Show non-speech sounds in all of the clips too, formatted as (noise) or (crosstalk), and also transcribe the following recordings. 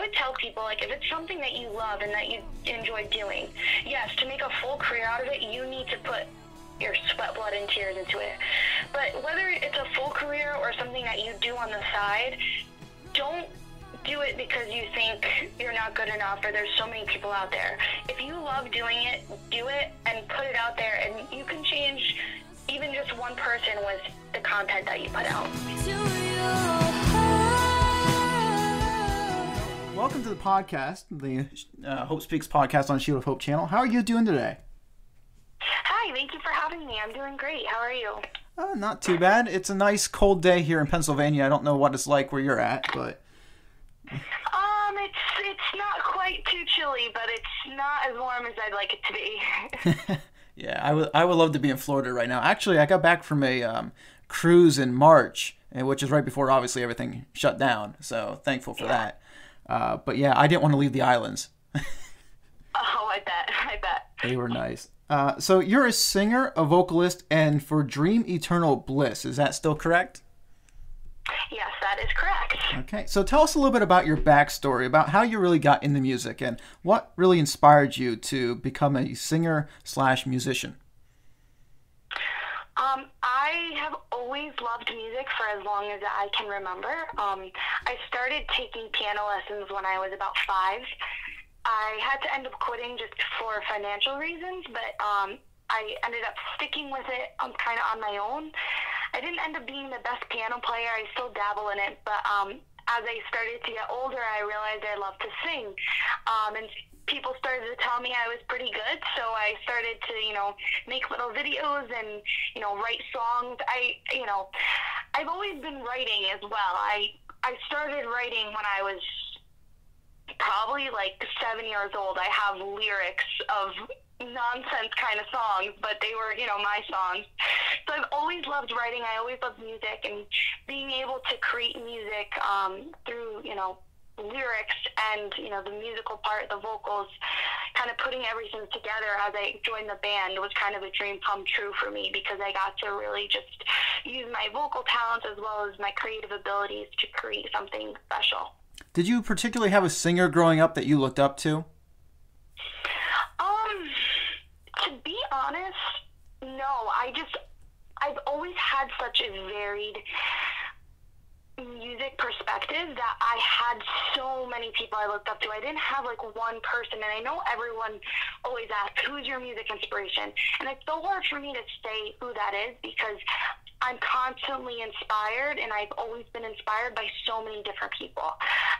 would tell people like if it's something that you love and that you enjoy doing, yes, to make a full career out of it, you need to put your sweat, blood, and tears into it. But whether it's a full career or something that you do on the side, don't do it because you think you're not good enough or there's so many people out there. If you love doing it, do it and put it out there and you can change even just one person with the content that you put out. Welcome to the podcast, the uh, Hope Speaks podcast on Shield of Hope channel. How are you doing today? Hi, thank you for having me. I'm doing great. How are you? Uh, not too bad. It's a nice cold day here in Pennsylvania. I don't know what it's like where you're at, but Um, it's it's not quite too chilly, but it's not as warm as I'd like it to be. (laughs) yeah, I would I would love to be in Florida right now. Actually, I got back from a um, cruise in March, which is right before obviously everything shut down. So thankful for that. Uh, but yeah, I didn't want to leave the islands. (laughs) oh, I bet. (laughs) I bet. They were nice. Uh, so you're a singer, a vocalist, and for Dream Eternal Bliss. Is that still correct? Yes, that is correct. Okay, so tell us a little bit about your backstory, about how you really got into music, and what really inspired you to become a singer slash musician. Um, I have always loved music for as long as I can remember. Um, I started taking piano lessons when I was about five. I had to end up quitting just for financial reasons, but um, I ended up sticking with it um, kind of on my own. I didn't end up being the best piano player. I still dabble in it, but um, as I started to get older, I realized I loved to sing. Um, and people started to tell me I was pretty good, so I started to, you know, make little videos and, you know, write songs. I, you know, I've always been writing as well. I I started writing when I was probably like seven years old. I have lyrics of nonsense kind of songs, but they were, you know, my songs. So I've always loved writing. I always loved music and being able to create music um, through, you know, lyrics and, you know, the musical part, the vocals, kind of putting everything together as I joined the band was kind of a dream come true for me because I got to really just use my vocal talents as well as my creative abilities to create something special. Did you particularly have a singer growing up that you looked up to? Um, to be honest, no. I just I've always had such a varied music perspective that I had so many people I looked up to. I didn't have like one person, and I know everyone always asks, "Who's your music inspiration?" And it's so hard for me to say who that is because I'm constantly inspired, and I've always been inspired by so many different people.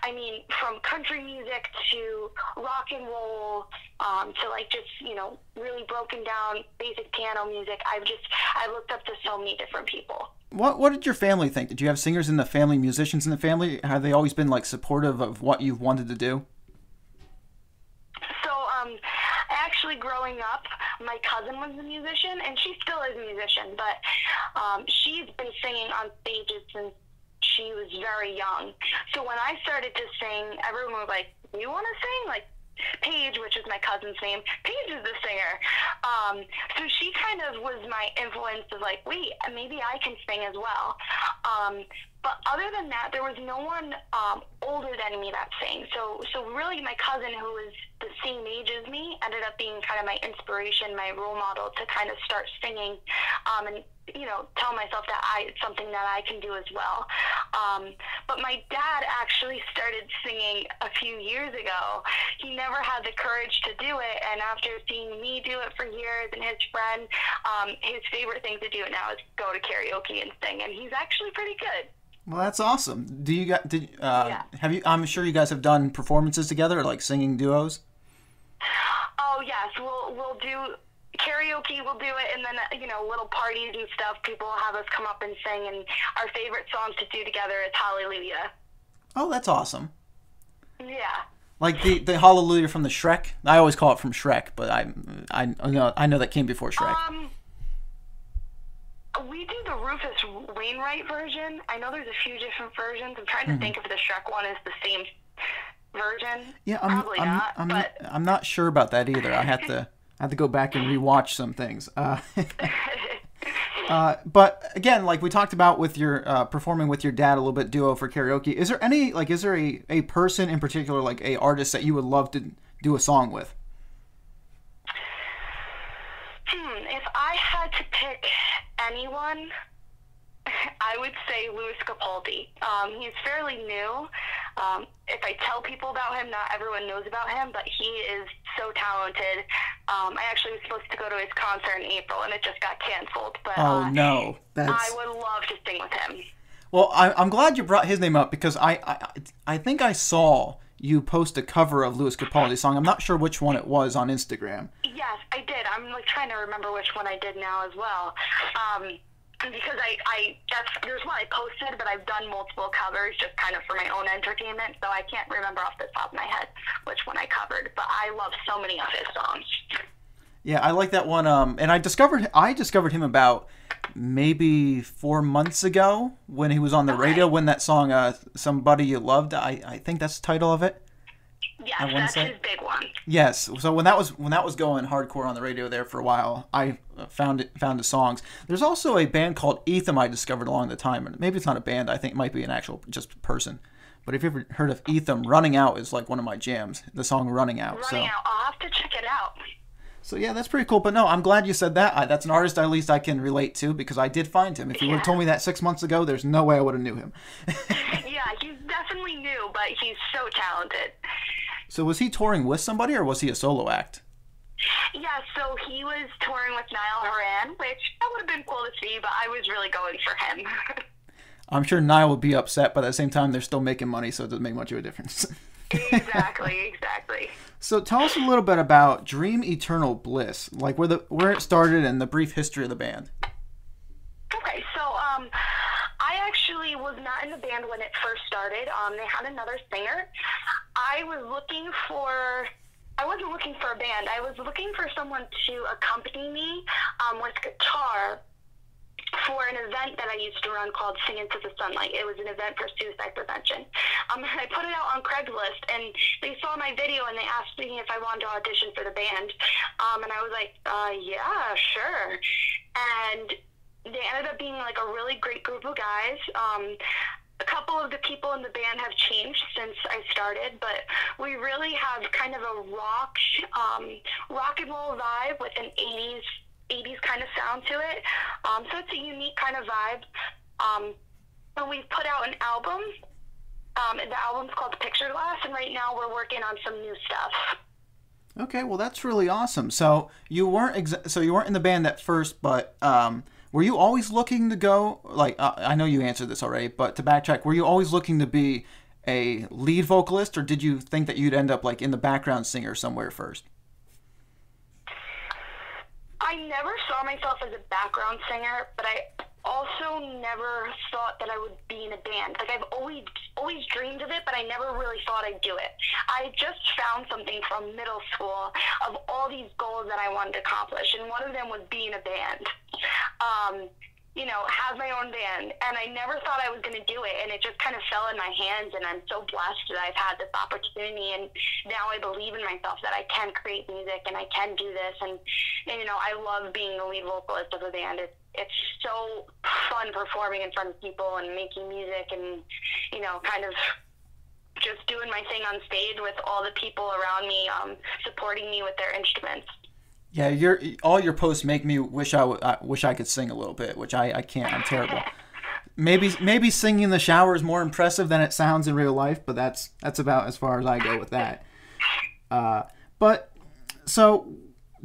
I mean, from country music to rock and roll um, to like just you know really broken down basic piano music. I've just I looked up to so many different people. What What did your family think? Did you have singers in the family, musicians in the family? Have they always been like supportive of what you've wanted to do? Um, actually, growing up, my cousin was a musician, and she still is a musician, but um, she's been singing on stages since she was very young. So when I started to sing, everyone was like, "You want to sing?" Like Paige, which is my cousin's name. Paige is the singer. Um, so she kind of was my influence of like, wait, maybe I can sing as well. Um, but other than that, there was no one um, older than me that sang. So, so really, my cousin, who was the same age as me, ended up being kind of my inspiration, my role model to kind of start singing, um, and you know, tell myself that I it's something that I can do as well. Um, but my dad actually started singing a few years ago. He never had the courage to do it, and after seeing me do it for years and his friend, um, his favorite thing to do now is go to karaoke and sing, and he's actually pretty good. Well, that's awesome. Do you got? Did uh, Yeah. have you? I'm sure you guys have done performances together, like singing duos. Oh yes, we'll we'll do karaoke. We'll do it, and then uh, you know little parties and stuff. People have us come up and sing, and our favorite song to do together is Hallelujah. Oh, that's awesome. Yeah. Like the the Hallelujah from the Shrek. I always call it from Shrek, but I I, I know I know that came before Shrek. Um, we do the Rufus Wainwright version. I know there's a few different versions. I'm trying to think if the Shrek one is the same version. yeah, I'm probably I'm, not. I'm, but not, I'm not sure about that either. I have to (laughs) I have to go back and rewatch some things. Uh, (laughs) Uh, but again, like we talked about with your uh, performing with your dad a little bit duo for karaoke, is there any like is there a, a person in particular like a artist that you would love to do a song with? Hmm, if I had to pick anyone, (laughs) I would say Lewis Capaldi. Um, he's fairly new. Um, if I tell people about him, not everyone knows about him, but he is so talented. Um, I actually was supposed to go to his concert in April, and it just got canceled. But Oh uh, no, that's I would love to sing with him. well. I, I'm glad you brought his name up because I, I I think I saw you post a cover of Lewis Capaldi's song. I'm not sure which one it was on Instagram. Yes, I did. I'm like trying to remember which one I did now as well. Um, because I, I that's there's one I posted, but I've done multiple covers just kind of for my own entertainment, so I can't remember off the top of my head which one I covered. But I love so many of his songs. Yeah, I like that one. Um, and I discovered I discovered him about maybe four months ago when he was on the Okay. radio when that song uh somebody you loved I, I think that's the title of it Yes, that's say- his big one. yes so when that was when that was going hardcore on the radio there for a while i found it found his songs there's also a band called etham i discovered along the time and maybe it's not a band i think it might be an actual just person but if you've ever heard of etham running out is like one of my jams the song running out so Running out. I'll have to check it out. So yeah, that's pretty cool. But no, I'm glad you said that. I, that's an artist at least I can relate to because I did find him. If you would have told me that six months ago, there's no way I would have knew him. (laughs) yeah, he's definitely new, but he's so talented. so was he touring with somebody or was he a solo act? Yeah, so he was touring with Niall Horan, which that would have been cool to see, but I was really going for him. (laughs) I'm sure Niall would be upset, but at the same time, they're still making money, so it doesn't make much of a difference. (laughs) exactly, exactly. so tell us a little bit about Dream Eternal Bliss, like where the where it started and the brief history of the band. Okay, so um, I actually was not in the band when it first started. Um, they had another singer. I was looking for. I wasn't looking for a band. I was looking for someone to accompany me um, with guitar for an event that I used to run called Sing Into the Sunlight. It was an event for suicide prevention. Um, (laughs) I put it out on Craigslist, and they saw my video and they asked me if I wanted to audition for the band. Um, and I was like, uh, yeah, sure. And they ended up being like a really great group of guys. Um, a couple of the people in the band have changed since I started, but we really have kind of a rock, um, rock and roll vibe with an 80s, 80s kind of sound to it. Um, so it's a unique kind of vibe. Um, we've put out an album. Um, the album's called Picture Glass, and right now we're working on some new stuff. Okay, well that's really awesome. So you weren't exa- so you weren't in the band at first, but um, were you always looking to go? Like uh, I know you answered this already, but to backtrack, were you always looking to be a lead vocalist, or did you think that you'd end up like in the background singer somewhere first? I never saw myself as a background singer, but I also never thought that I would be in a band. Like I've always always dreamed of it, but I never really thought I'd do it. I just found something from middle school of all these goals that I wanted to accomplish, and one of them was being a band. Um, you know, have my own band, and I never thought I was going to do it, and it just kind of fell in my hands, and I'm so blessed that I've had this opportunity, and now I believe in myself that I can create music and I can do this, and, and you know, I love being the lead vocalist of a band. It's it's so fun performing in front of people and making music, and you know, kind of just doing my thing on stage with all the people around me, um, supporting me with their instruments. Yeah, your all your posts make me wish I, wish I could sing a little bit, which I, I can't. I'm terrible. Maybe maybe singing in the shower is more impressive than it sounds in real life, but that's that's about as far as I go with that. Uh, but so,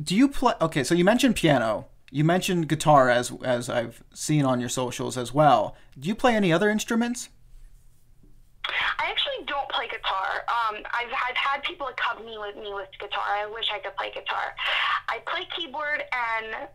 do you play? Okay, so you mentioned piano. You mentioned guitar as as I've seen on your socials as well. Do you play any other instruments? I actually don't play guitar. Um, I've, I've had people accompany with me with guitar. I wish I could play guitar. I play keyboard and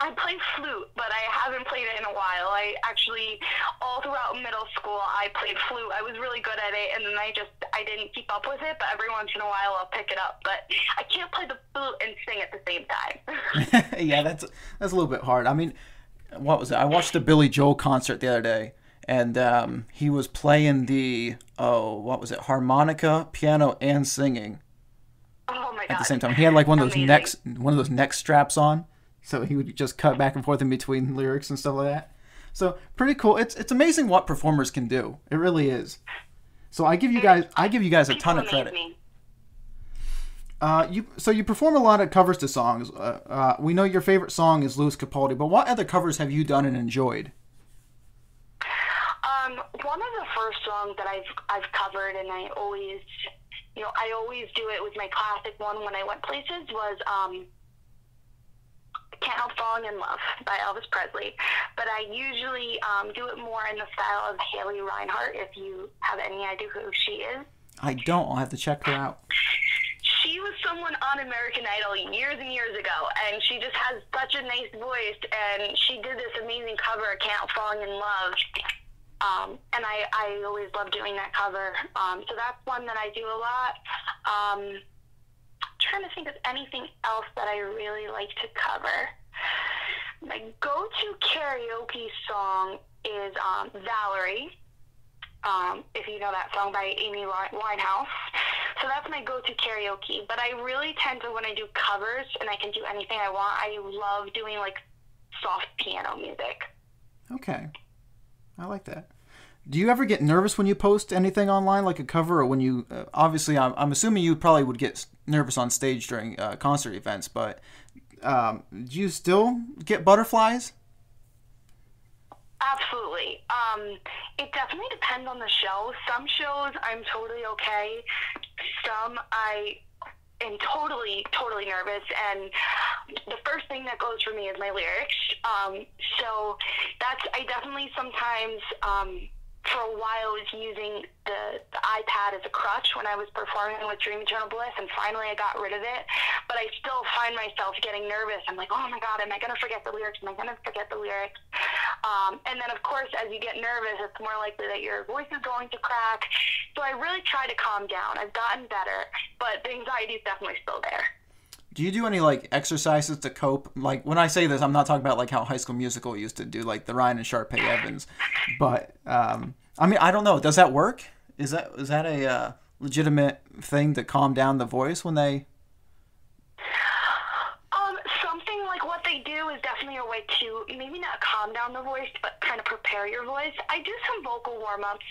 I play flute, but I haven't played it in a while. I actually, all throughout middle school, I played flute. I was really good at it, and then I just, I didn't keep up with it, but every once in a while I'll pick it up. But I can't play the flute and sing at the same time. (laughs) (laughs) yeah, that's that's a little bit hard. I mean, what was it? I watched a Billy Joel concert the other day, and um, he was playing the oh, what was it? Harmonica, piano, and singing oh my god. at the same time. He had like one of those Amazing. necks, one of those neck straps on. So he would just cut back and forth in between lyrics and stuff like that. So pretty cool. It's it's amazing what performers can do. It really is. So I give you guys I give you guys a ton of credit. Uh, you so you perform a lot of covers to songs. Uh, uh, we know your favorite song is Lewis Capaldi, but what other covers have you done and enjoyed? Um, one of the first songs that I've I've covered, and I always, you know, I always do it with my classic one when I went places was um, "Can't Help Falling in Love" by Elvis Presley. But I usually um, do it more in the style of Haley Reinhart. If you have any idea who she is, I don't. I'll have to check her out she was someone on American Idol years and years ago, and she just has such a nice voice, and she did this amazing cover, of "Can't Falling in Love," um, and I I always love doing that cover. Um, so that's one that I do a lot. Um, trying to think of anything else that I really like to cover. My go-to karaoke song is um, Valerie. Um, if you know that song by Amy Winehouse. So that's my go-to karaoke. But I really tend to when I do covers and I can do anything I want. I love doing like soft piano music. Okay, I like that. Do you ever get nervous when you post anything online, like a cover, or when you? Uh, obviously, I'm, I'm assuming you probably would get nervous on stage during uh, concert events, but um, do you still get butterflies? Absolutely. Um, it definitely depends on the show. Some shows I'm totally okay. Some I am totally, totally nervous. And the first thing that goes for me is my lyrics. Um, so that's, I definitely sometimes, um, for a while was using the, the iPad as a crutch when I was performing with Dream Eternal Bliss, and finally I got rid of it. But I still find myself getting nervous. I'm like, oh my God, am I going to forget the lyrics? Am I going to forget the lyrics? Um, and then, of course, as you get nervous, it's more likely that your voice is going to crack. So I really try to calm down. I've gotten better, but the anxiety is definitely still there. Do you do any like exercises to cope? Like when I say this, I'm not talking about like how High School Musical used to do, like the Ryan and Sharpay Evans. But um, I mean, I don't know. Does that work? Is that is that a uh, legitimate thing to calm down the voice when they? Um, something like what they do is definitely a way to calm down the voice, but kind of prepare your voice. I do some vocal warm ups.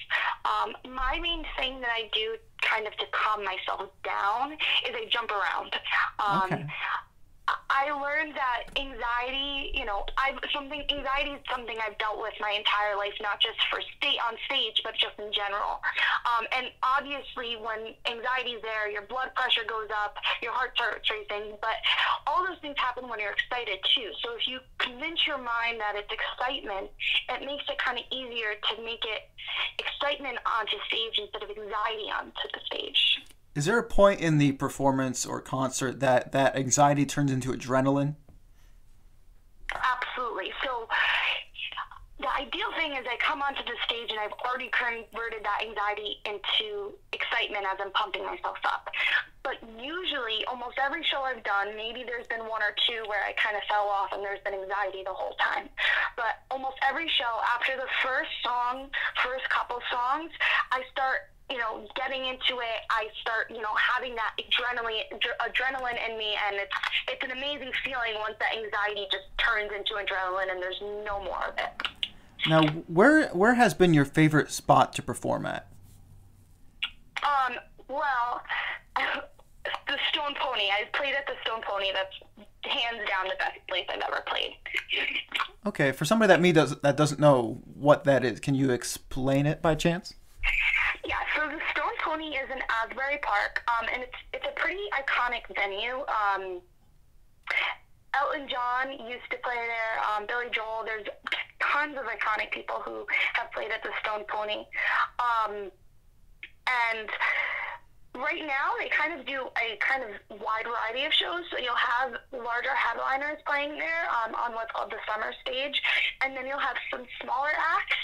Um, my main thing that I do kind of to calm myself down is I jump around. Um, okay. I learned that anxiety, you know, I've something anxiety is something I've dealt with my entire life, not just for state on stage, but just in general. Um, and obviously, when anxiety is there, your blood pressure goes up, your heart starts racing. But all those things happen when you're excited too. So if you convince your mind that it's excitement, it makes it kind of easier to make it excitement onto stage instead of anxiety onto the stage. Is there a point in the performance or concert that that anxiety turns into adrenaline? Absolutely. So the ideal thing is I come onto the stage and I've already converted that anxiety into excitement as I'm pumping myself up. But usually, almost every show I've done, maybe there's been one or two where I kind of fell off and there's been anxiety the whole time. But almost every show, after the first song, first couple songs, I start you know, getting into it, I start, you know, having that adrenaline, adrenaline in me, and it's it's an amazing feeling once that anxiety just turns into adrenaline, and there's no more of it. Now, where where has been your favorite spot to perform at? Um, well, (laughs) the Stone Pony. I played at the Stone Pony. That's hands down the best place I've ever played. Okay, for somebody that me does that doesn't know what that is, can you explain it by chance? Pony is in Asbury Park, um, and it's it's a pretty iconic venue. Um, Elton John used to play there. Um, Billy Joel. There's tons of iconic people who have played at the Stone Pony, um, and right now they kind of do a kind of wide variety of shows. So you'll have larger headliners playing there um, on what's called the summer stage, and then you'll have some smaller acts.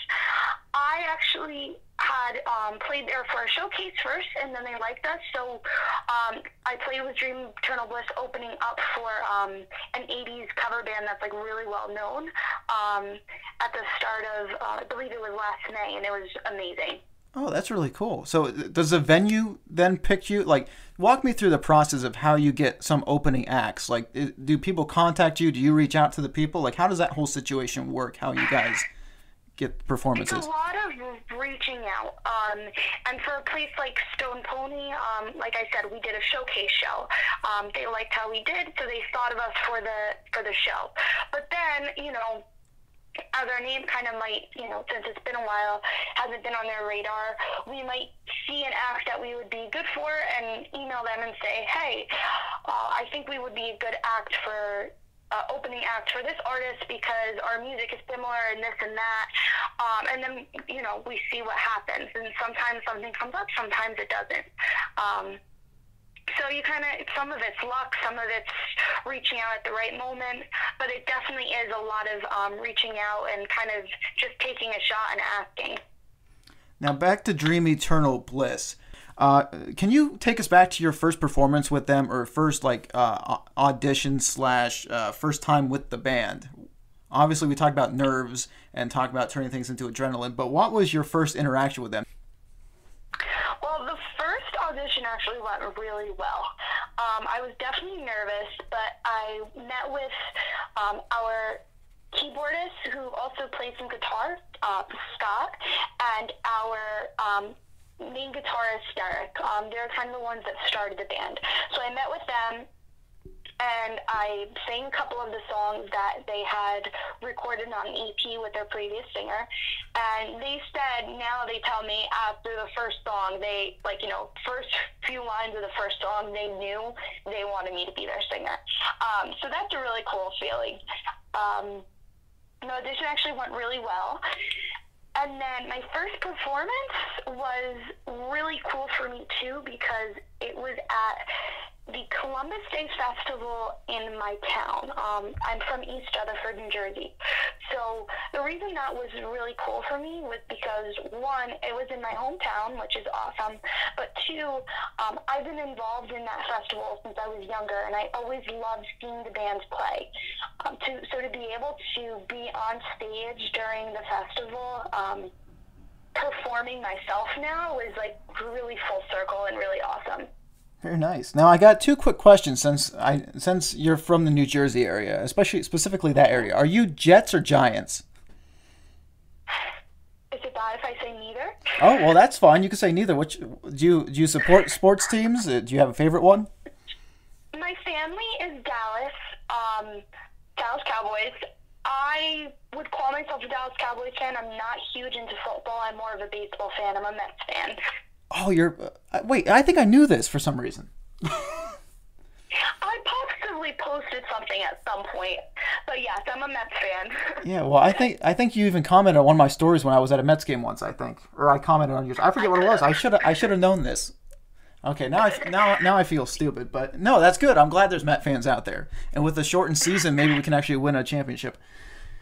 I actually had um, played there for a showcase first, and then they liked us, so um, I played with Dream Eternal Bliss opening up for um, an 80s cover band that's like really well known um, at the start of, uh, I believe it was last May, and it was amazing. Oh, that's really cool. So, does the venue then pick you? Like, walk me through the process of how you get some opening acts. Like, do people contact you? Do you reach out to the people? Like, how does that whole situation work? How you guys get performances? It's a lot of reaching out. Um, and for a place like Stone Pony, um, like I said, we did a showcase show. Um, they liked how we did, so they thought of us for the for the show. But then, you know, our name kind of might, you know, since it's been a while, hasn't been on their radar, we might see an act that we would be good for and email them and say, hey, uh, I think we would be a good act for uh, opening act for this artist because our music is similar and this and that. Um, and then, you know, we see what happens. And sometimes something comes up, sometimes it doesn't. Um, so you kind of, some of it's luck, some of it's reaching out at the right moment, but it definitely is a lot of um, reaching out and kind of just taking a shot and asking. Now back to Dream Eternal Bliss. Uh, can you take us back to your first performance with them, or first like uh, audition slash uh, first time with the band? Obviously, we talk about nerves and talk about turning things into adrenaline, but what was your first interaction with them? Well, the audition actually went really well. Um, I was definitely nervous, but I met with um, our keyboardist who also plays some guitar, uh, Scott, and our um, main guitarist Derek. Um, they're kind of the ones that started the band. So I met with them and I sang a couple of the songs that they had recorded on EP with their previous singer. And they said now they tell me after the first song, they like you know first few lines of the first song, they knew they wanted me to be their singer. Um, so that's a really cool feeling. Um, the audition actually went really well. And then my first performance was really cool for me too because it was at the Columbus Day Festival in my town. Um, I'm from East Rutherford, New Jersey. So the reason that was really cool for me was because one, it was in my hometown, which is awesome. But two, um, I've been involved in that festival since I was younger, and I always loved seeing the bands play. Um, to so to be able to be on stage during the festival. Um, performing myself now was like really full circle and really awesome. Very nice. Now I got two quick questions since I since you're from the New Jersey area, especially specifically that area. Are you Jets or Giants? Is it bad if I say neither? Oh well, that's fine. You can say neither. Which do you do you support sports teams? Uh, do you have a favorite one? My family is Dallas, um, Dallas Cowboys. I would call myself a Dallas Cowboys fan. I'm not huge into football. I'm more of a baseball fan. I'm a Mets fan. Oh, you're. Uh, wait, I think I knew this for some reason. (laughs) I possibly posted something at some point, but yes, I'm a Mets fan. (laughs) yeah, well, I think I think you even commented on one of my stories when I was at a Mets game once. I think, or I commented on yours. I forget what it was. I should I should have known this. Okay, now I now now I feel stupid, but no, that's good. I'm glad there's Met fans out there, and with the shortened season, maybe we can actually win a championship.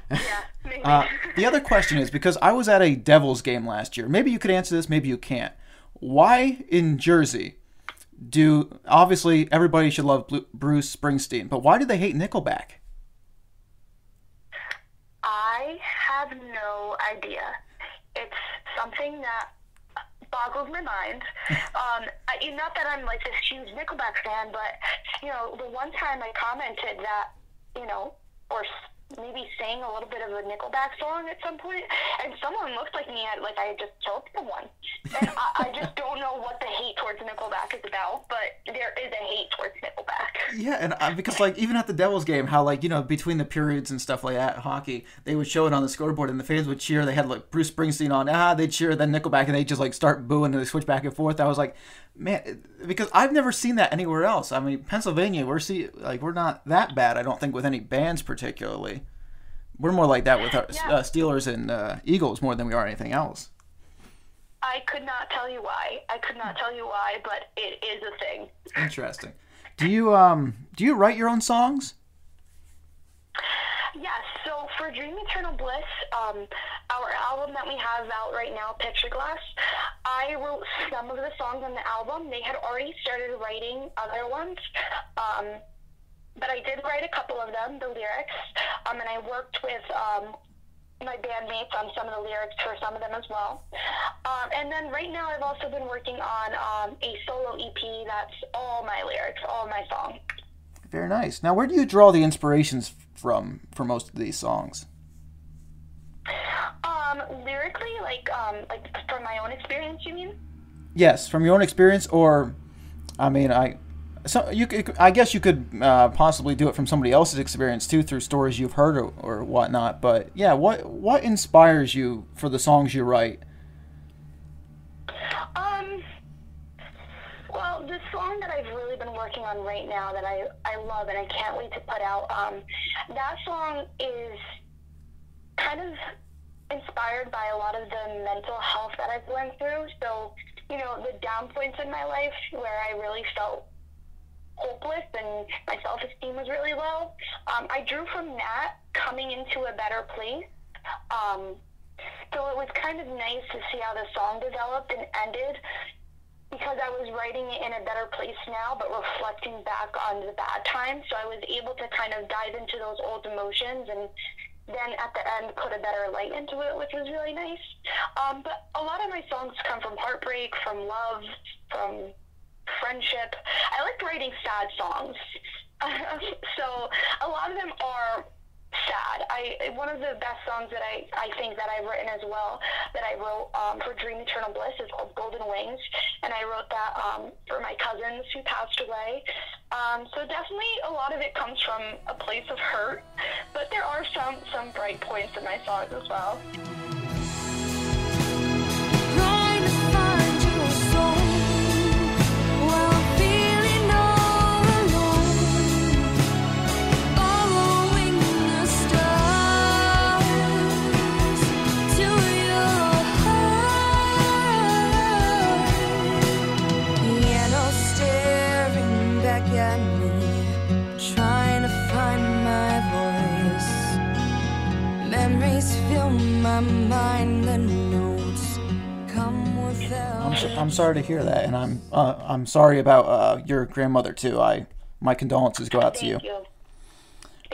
Yeah, (laughs) maybe. uh, the other question is because I was at a Devils game last year. Maybe you could answer this. Maybe you can't why in Jersey do obviously everybody should love Bruce Springsteen, but why do they hate Nickelback? I have no idea. It's something that boggles my mind. (laughs) um, I, not that I'm like this huge Nickelback fan, but you know, the one time I commented that, you know, or maybe sang a little bit of a Nickelback song at some point, and someone looked like me, at like I had just killed someone. And I, I just (laughs) don't know what the hate towards Nickelback is about, but there is a hate towards Nickelback. Yeah, and uh, because like even at the Devils game, how like you know between the periods and stuff like that, hockey, they would show it on the scoreboard, and the fans would cheer. They had like Bruce Springsteen on, ah, they'd cheer, then Nickelback, and they just like start booing and they switch back and forth. I was like, man, because I've never seen that anywhere else. I mean, Pennsylvania, we're see like we're not that bad. I don't think with any bands particularly. We're more like that with our yeah. uh, Steelers and uh, Eagles more than we are anything else. I could not tell you why. I could not tell you why, but it is a thing. Interesting. Do you um do you write your own songs? Yes. So for Dream Eternal Bliss, um, our album that we have out right now, Picture Glass, I wrote some of the songs on the album. They had already started writing other ones. Um, but I did write a couple of them, the lyrics, um, and I worked with um, my bandmates on some of the lyrics for some of them as well. Um, and then right now, I've also been working on um, a solo EP that's all my lyrics, all my songs. Very nice. Now, where do you draw the inspirations from for most of these songs? Um, lyrically, like um, like from my own experience, you mean? Yes, from your own experience, or I mean, I so you could, I guess you could uh, possibly do it from somebody else's experience too, through stories you've heard or, or whatnot. But yeah, what what inspires you for the songs you write? Um, well, the song that I've really been working on right now that I I love and I can't wait to put out. Um, that song is kind of inspired by a lot of the mental health that I've went through. So, you know, the down points in my life where I really felt hopeless and my self esteem was really low. Um, I drew from that coming into a better place. Um, so it was kind of nice to see how the song developed and ended because I was writing it in a better place now, but reflecting back on the bad times. So I was able to kind of dive into those old emotions and then at the end put a better light into it, which was really nice. Um, but a lot of my songs come from heartbreak, from love, from friendship. I like writing sad songs. (laughs) so a lot of them are sad. I one of the best songs that I, I think that I've written as well that I wrote um, for Dream Eternal Bliss is called Golden Wings, and I wrote that um, for my cousins who passed away. Um, so definitely a lot of it comes from a place of hurt, but there are some some bright points in my songs as well. I'm, so, I'm sorry to hear that, and I'm uh, I'm sorry about uh, your grandmother too. I my condolences go out to you. you.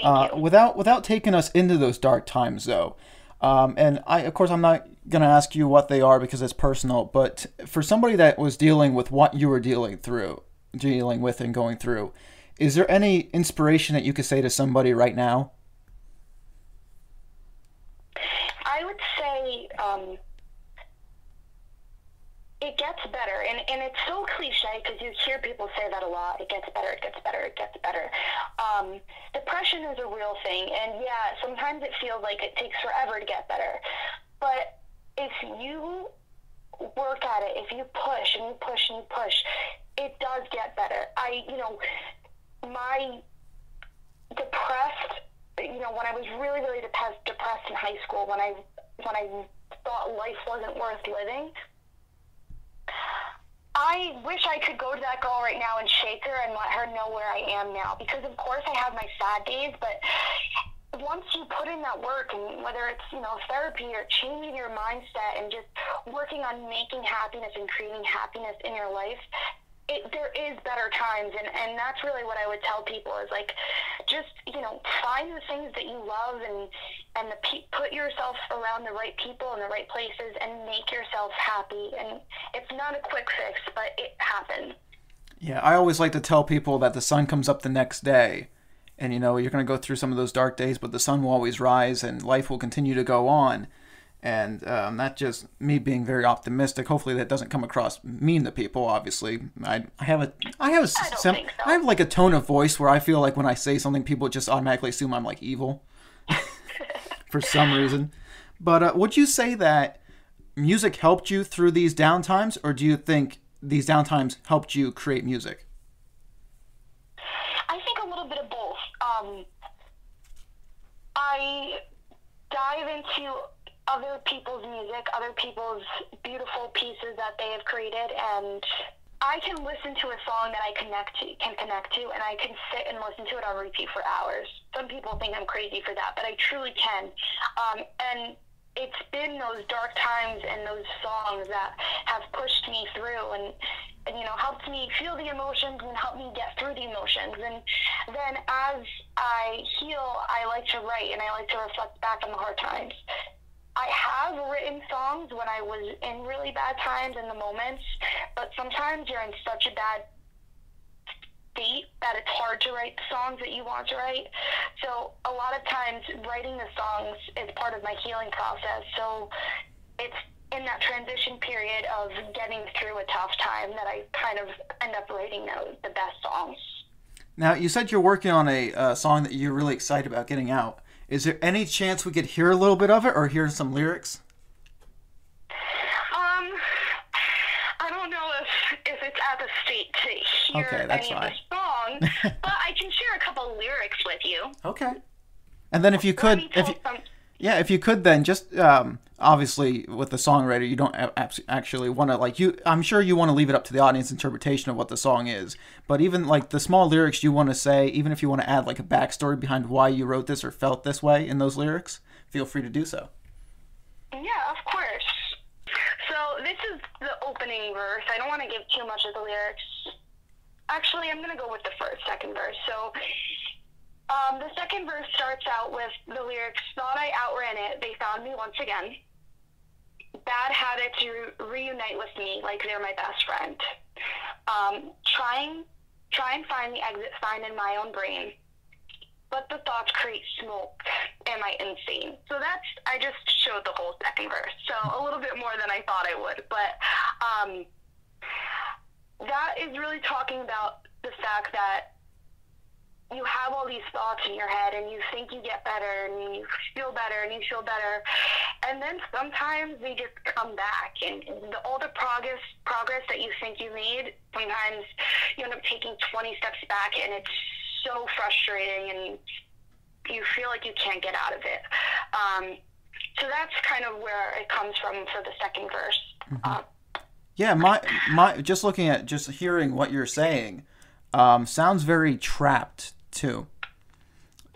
Uh, without without taking us into those dark times though, um, and I of course I'm not gonna ask you what they are because it's personal. But for somebody that was dealing with what you were dealing through, dealing with and going through, is there any inspiration that you could say to somebody right now? I would say um, it gets better, and and it's so cliche because you hear people say that a lot. It gets better. It gets better. It gets better. Um, depression is a real thing, and yeah, sometimes it feels like it takes forever to get better. But if you work at it, if you push and you push and you push, it does get better. I, you know, my depressed you know, when I was really, really depressed, depressed in high school, when I when I thought life wasn't worth living, I wish I could go to that girl right now and shake her and let her know where I am now. Because of course I have my sad days, but once you put in that work, and whether it's you know therapy or changing your mindset and just working on making happiness and creating happiness in your life, it, there is better times and, and that's really what I would tell people is like just you know find the things that you love and and the pe- put yourself around the right people in the right places and make yourself happy. And it's not a quick fix but it happens. Yeah I always like to tell people that the sun comes up the next day. And you know you're going to go through some of those dark days but the sun will always rise and life will continue to go on and um, not just me being very optimistic. Hopefully, that doesn't come across mean to people. Obviously, I, I have a I have a I, so. I have like a tone of voice where I feel like when I say something, people just automatically assume I'm like evil (laughs) for some reason. But uh, would you say that music helped you through these downtimes, or do you think these downtimes helped you create music? I think a little bit of both. Um, I dive into other people's music, other people's beautiful pieces that they have created, and I can listen to a song that I connect to, can connect to, and I can sit and listen to it on repeat for hours. Some people think I'm crazy for that, but I truly can. Um, and it's been those dark times and those songs that have pushed me through and, and you know helped me feel the emotions and helped me get through the emotions and then as i heal i like to write and i like to reflect back on the hard times I have written songs when I was in really bad times in the moments, but sometimes you're in such a bad state that it's hard to write the songs that you want to write. So a lot of times writing the songs is part of my healing process. So it's in that transition period of getting through a tough time that I kind of end up writing the, the best songs. Now, you said you're working on a uh, song that you're really excited about getting out. Is there any chance we could hear a little bit of it or hear some lyrics? Um, I don't know if, if it's at the state to hear Okay, that's any of the song, (laughs) but I can share a couple lyrics with you. Okay. And then if you could, if you, some, yeah, if you could, then just um, obviously with the songwriter, you don't actually want to like you. I'm sure you want to leave it up to the audience interpretation of what the song is. But even like the small lyrics you want to say, even if you want to add like a backstory behind why you wrote this or felt this way in those lyrics, feel free to do so. Yeah, of course. So this is the opening verse. I don't want to give too much of the lyrics. Actually, I'm going to go with the first, second verse. So um, the second verse starts out with the lyrics, Thought I outran it, they found me once again. Bad habits to reunite with me like they're my best friend. Um, trying, try and find the exit sign in my own brain. But the thoughts create smoke. Am I insane? So that's, I just showed the whole second verse. So a little bit more than I thought I would. But um, that is really talking about the fact that you have all these thoughts in your head and you think you get better and you feel better and you feel better. And then sometimes they just come back. And the, all the progress progress that you think you made sometimes you end up taking 20 steps back and it's so frustrating and you feel like you can't get out of it. Um, so that's kind of where it comes from for the second verse. Uh, Yeah, my my just looking at just hearing what you're saying, um, sounds very trapped too.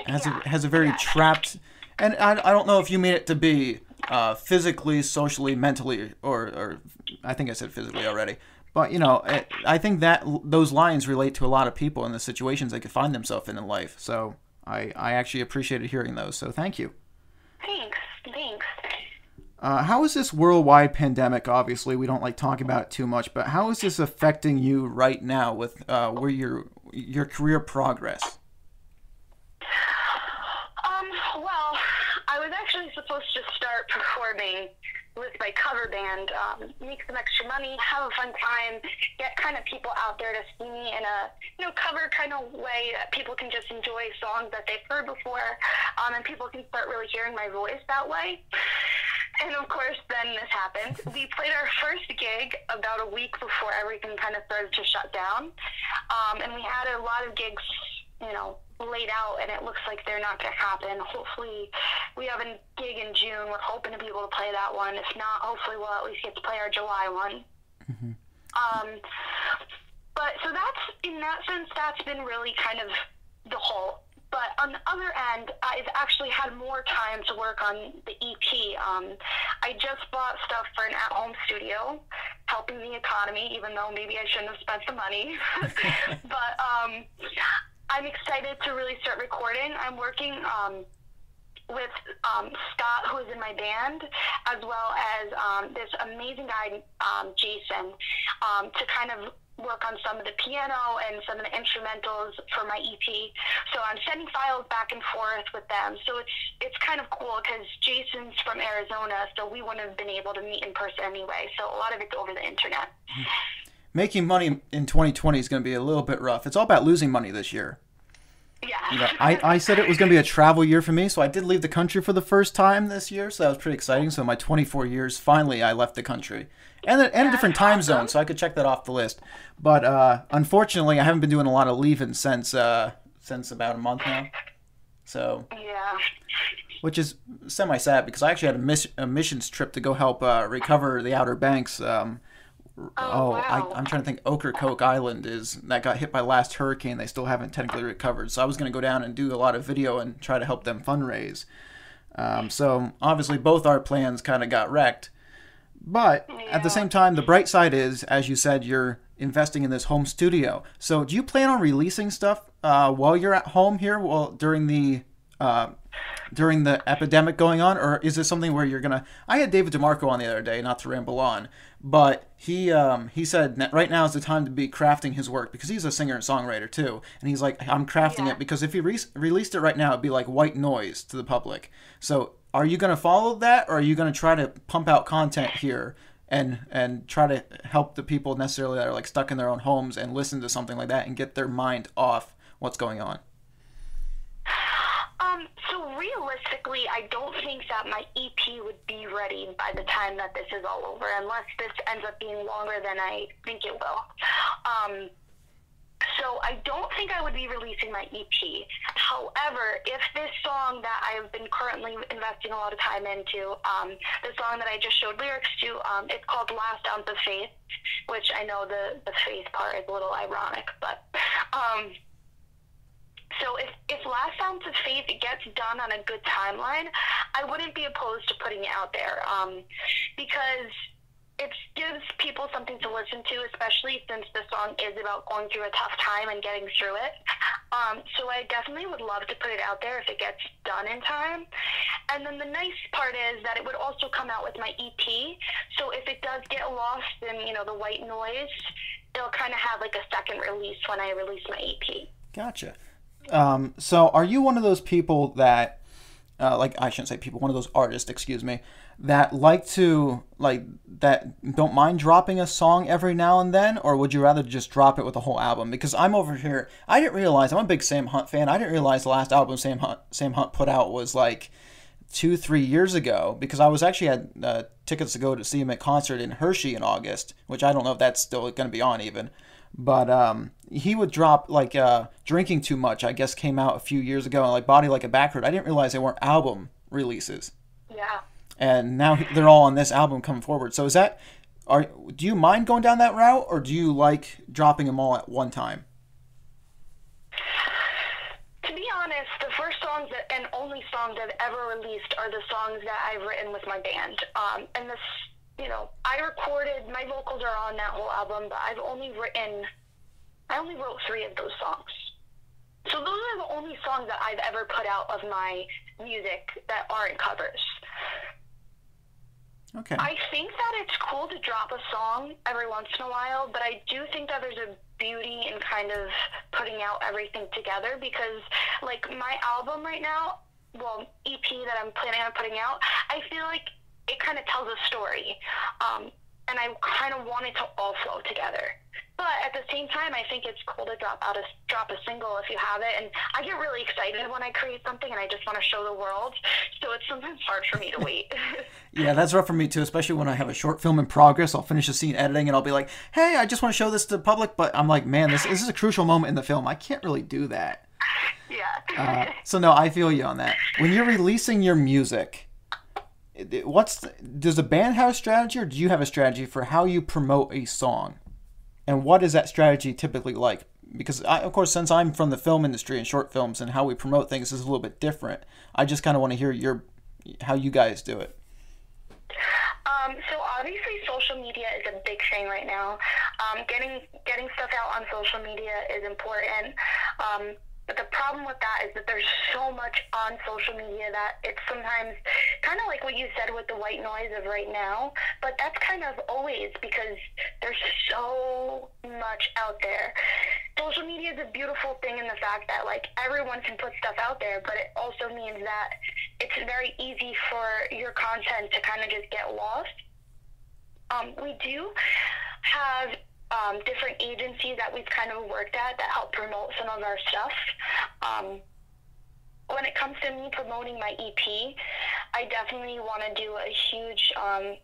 Has Yeah. a has a very Yeah. trapped, and I, I don't know if you mean it to be uh, physically, socially, mentally, or or I think I said physically already. But you know, I, I think that those lines relate to a lot of people in the situations they could find themselves in in life. So I I actually appreciated hearing those. So thank you. thanks thanks Uh, how is this worldwide pandemic? Obviously, we don't like talking about it too much, but how is this affecting you right now with uh, where your your career progress? Um, well, I was actually supposed to start performing with my cover band, um, make some extra money, have a fun time, get kind of people out there to see me in a you know cover kind of way that people can just enjoy songs that they've heard before, um, and people can start really hearing my voice that way. And of course, then this happened. We played our first gig about a week before everything kind of started to shut down, um, and we had a lot of gigs, you know, laid out, and it looks like they're not going to happen. Hopefully, we have a gig in June. We're hoping to be able to play that one. If not, hopefully, we'll at least get to play our July one. Um, but so that's in that sense, that's been really kind of the whole. But on the other end, I've actually had more time to work on the EP. Um, I just bought stuff for an at-home studio, helping the economy, even though maybe I shouldn't have spent the money. (laughs) (laughs) but um, I'm excited to really start recording. I'm working um, with um, Scott, who is in my band, as well as um, this amazing guy, um, Jason, um, to kind of work on some of the piano and some of the instrumentals for my EP. So I'm sending files back and forth with them. So it's it's kind of cool because Jason's from Arizona, so we wouldn't have been able to meet in person anyway. So a lot of it's over the internet. Making money in 2020 is going to be a little bit rough. It's all about losing money this year. Yeah. You know, I, I said it was going to be a travel year for me, so I did leave the country for the first time this year, so that was pretty exciting. So my 24 years, finally, I left the country, and a, and a different time zone, so I could check that off the list. But uh, unfortunately, I haven't been doing a lot of leaving since uh, since about a month now. So, yeah. which is semi sad because I actually had a, miss, a missions trip to go help uh, recover the Outer Banks. Um, oh, wow. I, I'm trying to think. Ocracoke Island is that got hit by last hurricane. They still haven't technically recovered. So I was going to go down and do a lot of video and try to help them fundraise. Um, so obviously both our plans kind of got wrecked. But at the same time, the bright side is, as you said, you're investing in this home studio. So do you plan on releasing stuff uh, while you're at home here, while during the uh, during the epidemic going on, or is this something where you're gonna? I had David DeMarco on the other day, not to ramble on, but he um, he said right now is the time to be crafting his work because he's a singer and songwriter too, and he's like, I'm crafting Yeah. it because if he re- released it right now, it'd be like white noise to the public. So, are you gonna follow that, or are you gonna try to pump out content here? And, and try to help the people necessarily that are like stuck in their own homes and listen to something like that and get their mind off what's going on. Um, so realistically, I don't think that my EP would be ready by the time that this is all over, unless this ends up being longer than I think it will. Um, so I don't think I would be releasing my EP. However, if this song that I've been currently investing a lot of time into, um, the song that I just showed lyrics to, um, it's called Last Ounce of Faith, which I know the, the faith part is a little ironic, but um, so if, if Last Ounce of Faith gets done on a good timeline, I wouldn't be opposed to putting it out there um, because it gives people something to listen to, especially since the song is about going through a tough time and getting through it. Um, so I definitely would love to put it out there if it gets done in time. And then the nice part is that it would also come out with my EP. So if it does get lost in, you know, the white noise, it'll kind of have like a second release when I release my EP. Gotcha. Um, so, are you one of those people that, uh, like, I shouldn't say people, one of those artists, excuse me, that like to, like, that don't mind dropping a song every now and then, or would you rather just drop it with a whole album? Because I'm over here, I didn't realize, I'm a big Sam Hunt fan, I didn't realize the last album Sam Hunt, Sam Hunt put out was like two, three years ago, because I was actually had uh, tickets to go to see him at concert in Hershey in August, which I don't know if that's still going to be on even. But um, he would drop like uh, drinking too much. I guess came out a few years ago, and like body like a back road. I didn't realize they weren't album releases, Yeah. and now they're all on this album coming forward. So is that are do you mind going down that route, or do you like dropping them all at one time? To be honest, the first songs that, and only songs I've ever released are the songs that I've written with my band. Um, and this, you know, I recorded, my vocals are on that whole album, but I've only written, I only wrote three of those songs. So those are the only songs that I've ever put out of my music that aren't covers. Okay. I think that it's cool to drop a song every once in a while, but I do think that there's a beauty in kind of putting out everything together because, like, my album right now, well, EP that I'm planning on putting out, I feel like it kind of tells a story. Um, and I kind of want it to all flow together. But at the same time, I think it's cool to drop out a drop a single if you have it. And I get really excited when I create something, and I just want to show the world. So it's sometimes hard for me to wait. (laughs) Yeah, that's rough for me too, especially when I have a short film in progress. I'll finish a scene editing and I'll be like, "Hey, I just want to show this to the public," but I'm like, "Man, this, this is a crucial moment in the film. I can't really do that." yeah. Uh, (laughs) so no, I feel you on that. When you're releasing your music, what's the, does the band have a strategy, or do you have a strategy for how you promote a song? And what is that strategy typically like? Because I, of course, since I'm from the film industry and short films, and how we promote things is a little bit different. I just kind of want to hear your how you guys do it. Um, so obviously, social media is a big thing right now. Um, getting getting stuff out on social media is important. Um, but the problem with that is that there's so much on social media that it's sometimes kind of like what you said with the white noise of right now. But that's kind of always because there's so much out there. Social media is a beautiful thing in the fact that like everyone can put stuff out there, but it also means that it's very easy for your content to kind of just get lost. Um, we do have um, different agencies that we've kind of worked at that help promote some of our stuff. Um, when it comes to me promoting my EP, I definitely want to do a huge um,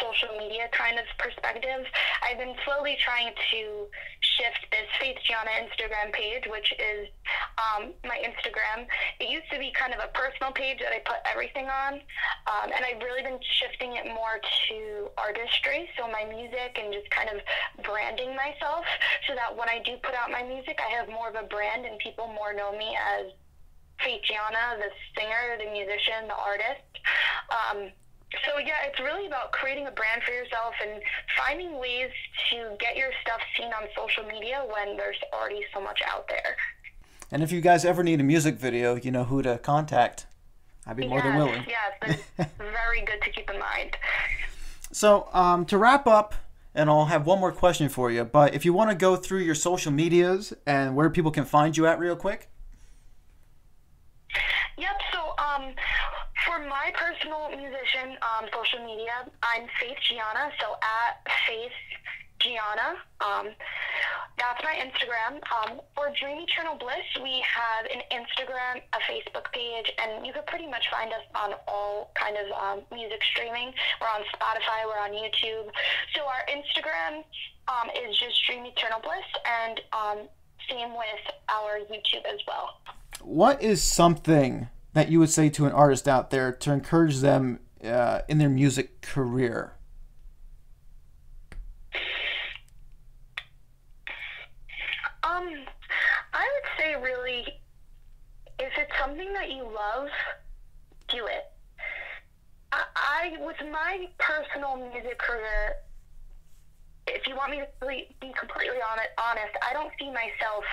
social media kind of perspective. I've been slowly trying to shift this Faith Gianna Instagram page, which is um, my Instagram. It used to be kind of a personal page that I put everything on, um, and I've really been shifting it more to artistry, so my music and just kind of branding myself, so that when I do put out my music, I have more of a brand and people more know me as Faith Gianna, the singer, the musician, the artist. Um, so yeah, it's really about creating a brand for yourself and finding ways to get your stuff seen on social media when there's already so much out there. And if you guys ever need a music video, you know who to contact. I'd be more yes, than willing. Yes, that's (laughs) very good to keep in mind. So, um, to wrap up, and I'll have one more question for you, but if you want to go through your social medias and where people can find you at real quick. Yep. So, um, for my personal musician um, social media, I'm Faith Gianna. So at Faith Gianna. Um, that's my Instagram. Um, for Dream Eternal Bliss, we have an Instagram, a Facebook page, and you can pretty much find us on all kind of um, music streaming. We're on Spotify, we're on YouTube. So our Instagram um, is just Dream Eternal Bliss, and um, same with our YouTube as well. What is something that you would say to an artist out there to encourage them uh, in their music career? Um, I would say really, if it's something that you love, do it. I, I with my personal music career, if you want me to be completely honest, I don't see myself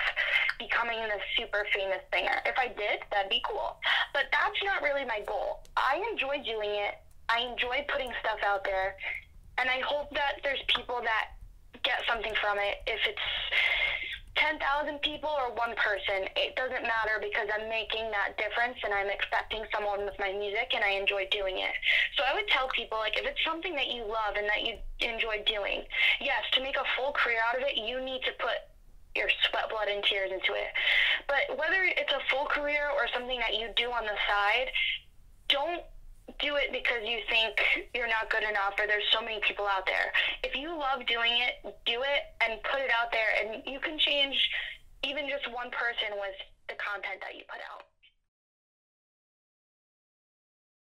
becoming a super famous singer. If I did, that'd be cool. But that's not really my goal. I enjoy doing it. I enjoy putting stuff out there. And I hope that there's people that get something from it. If it's 10,000 people or one person, it doesn't matter because I'm making that difference and I'm expecting someone with my music and I enjoy doing it. So I would tell people, like, if it's something that you love and that you enjoy doing, yes, to make a full career out of it, you need to put your sweat, blood, and tears into it. But whether it's a full career or something that you do on the side, don't do it because you think you're not good enough or there's so many people out there. If you love doing it, do it and put it out there and you can change even just one person with the content that you put out.